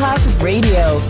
Masterclass Radio,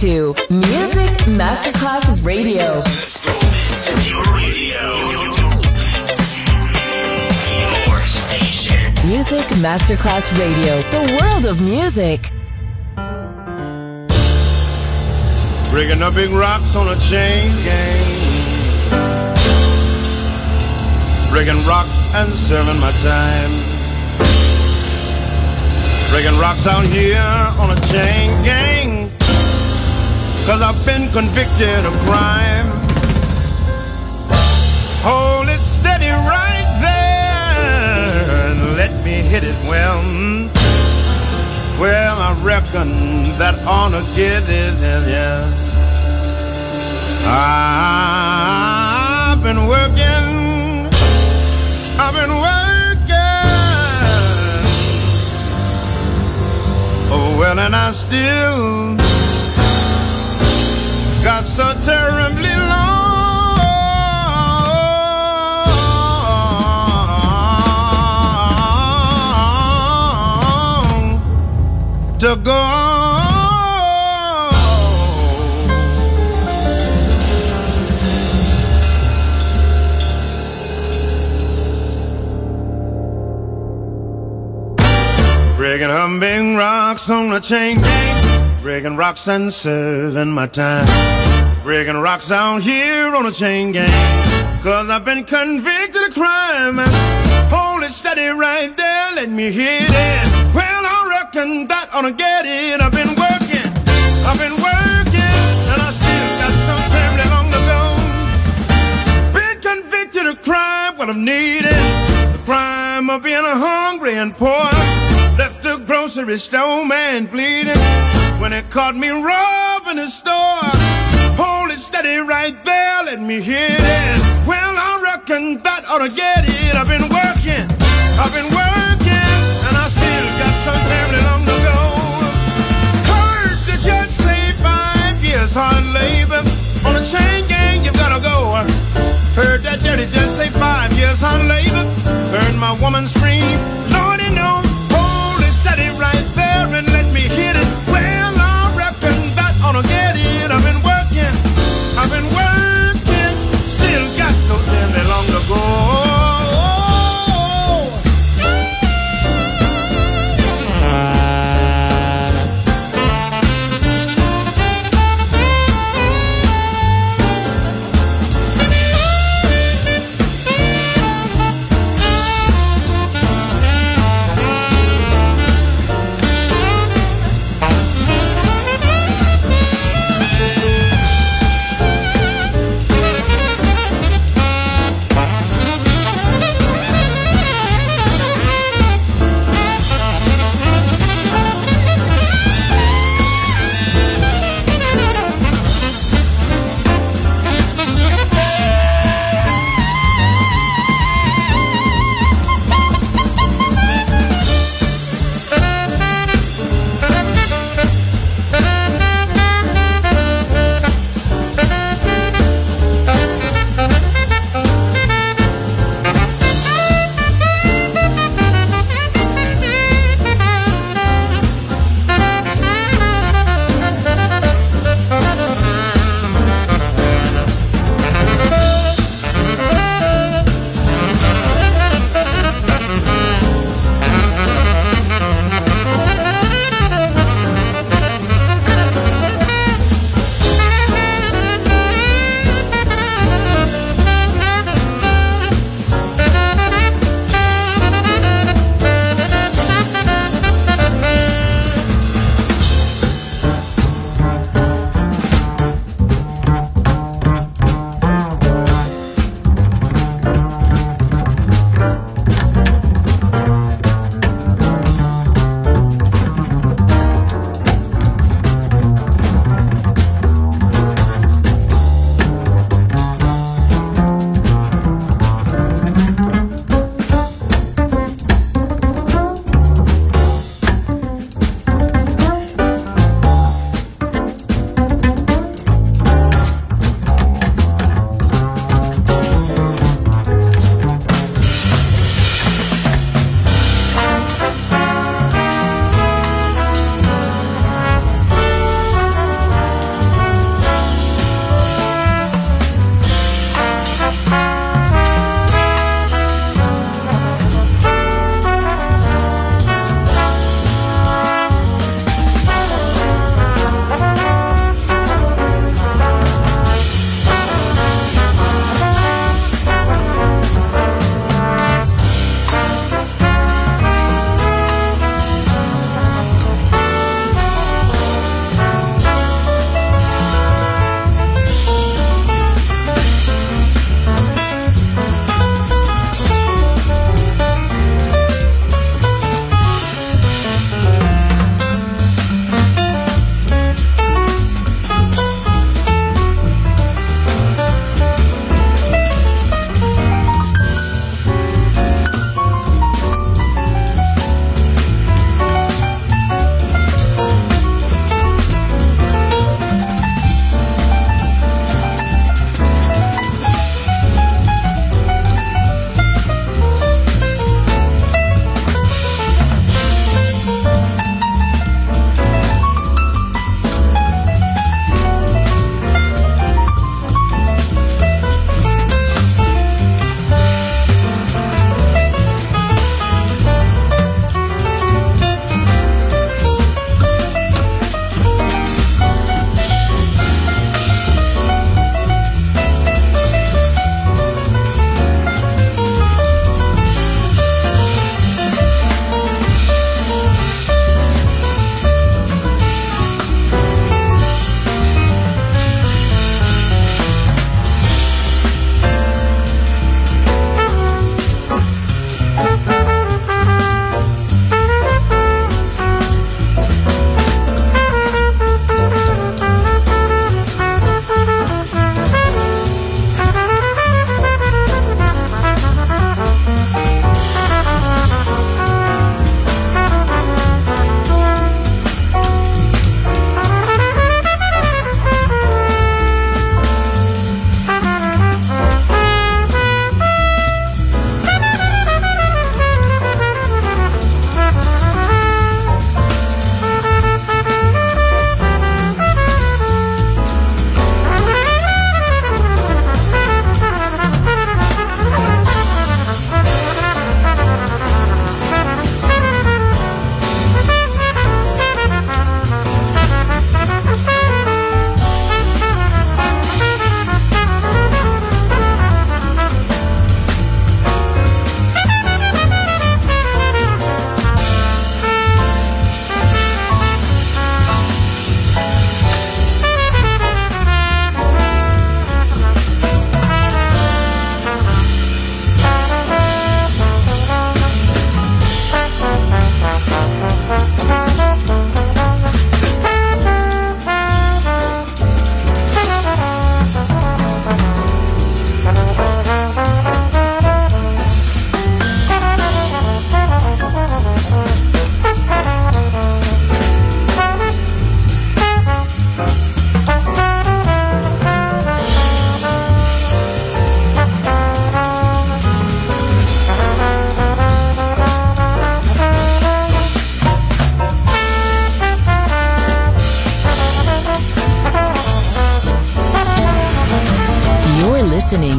To Music Masterclass Radio. Music Masterclass Radio, the world of music. Breaking up big rocks on a chain gang. Breaking rocks and serving my time. Breaking rocks out here on a chain gang. Cause I've been convicted of crime. Hold it steady right there and let me hit it well. Well, I reckon that to get it, yeah. I've been working, I've been working. Oh, well, and I still got so terribly long to go. Breaking humming rocks on the chain gang, breaking rocks and serving my time. Breaking rocks out here on a chain gang, cause I've been convicted of crime. Hold it steady right there, let me hit it. Well, I reckon that ought to get it. I've been working, I've been working, and I still got some family long to go. Been convicted of crime, what I'm needing. The crime of being hungry and poor. Grocery store man bleeding when it caught me robbing the store. Hold it steady right there, let me hit it. Well, I reckon that ought to get it. I've been working, I've been working, and I still got some family long to go. Heard the judge say five years hard labor on a chain gang, you gotta go. Heard that dirty judge say five years hard labor. Heard my woman scream, Lordy, no. Damn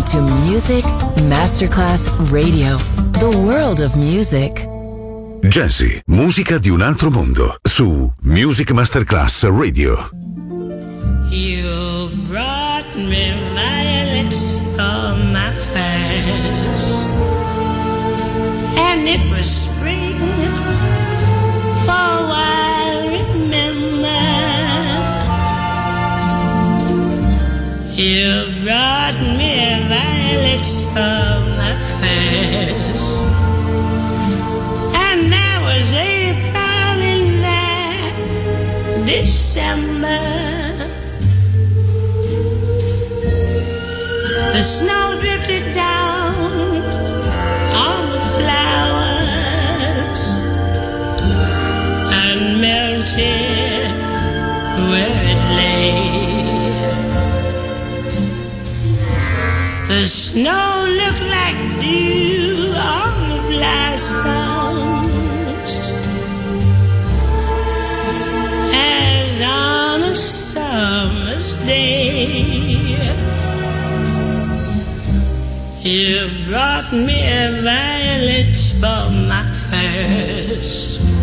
to Music Masterclass Radio, the world of music. Jazzy, musica di un altro mondo, su Music Masterclass Radio. You brought me violets on my face, and it was spring you brought me violets on my face, and there was December. The snow snow look like dew on the blossoms as on a summer's day. You brought me violets for my first.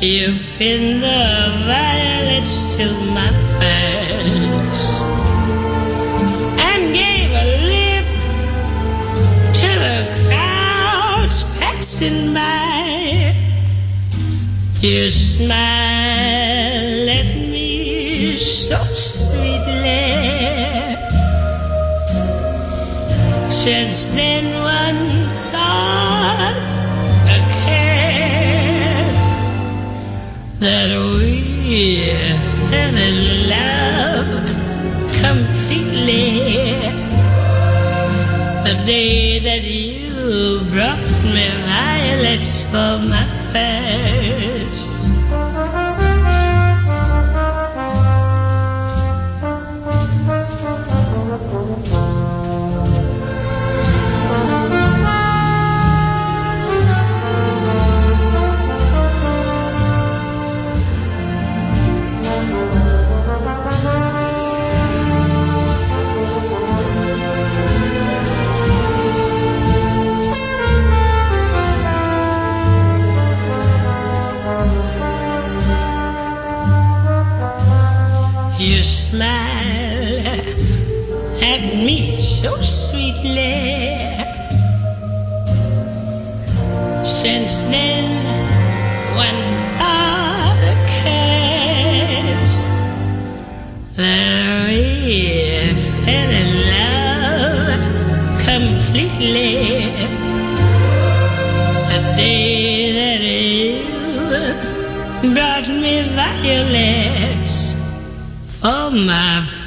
You pinned the violets to my face and gave a lift to the crowds passing by. You smile at me so sweetly. Since then, for my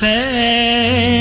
my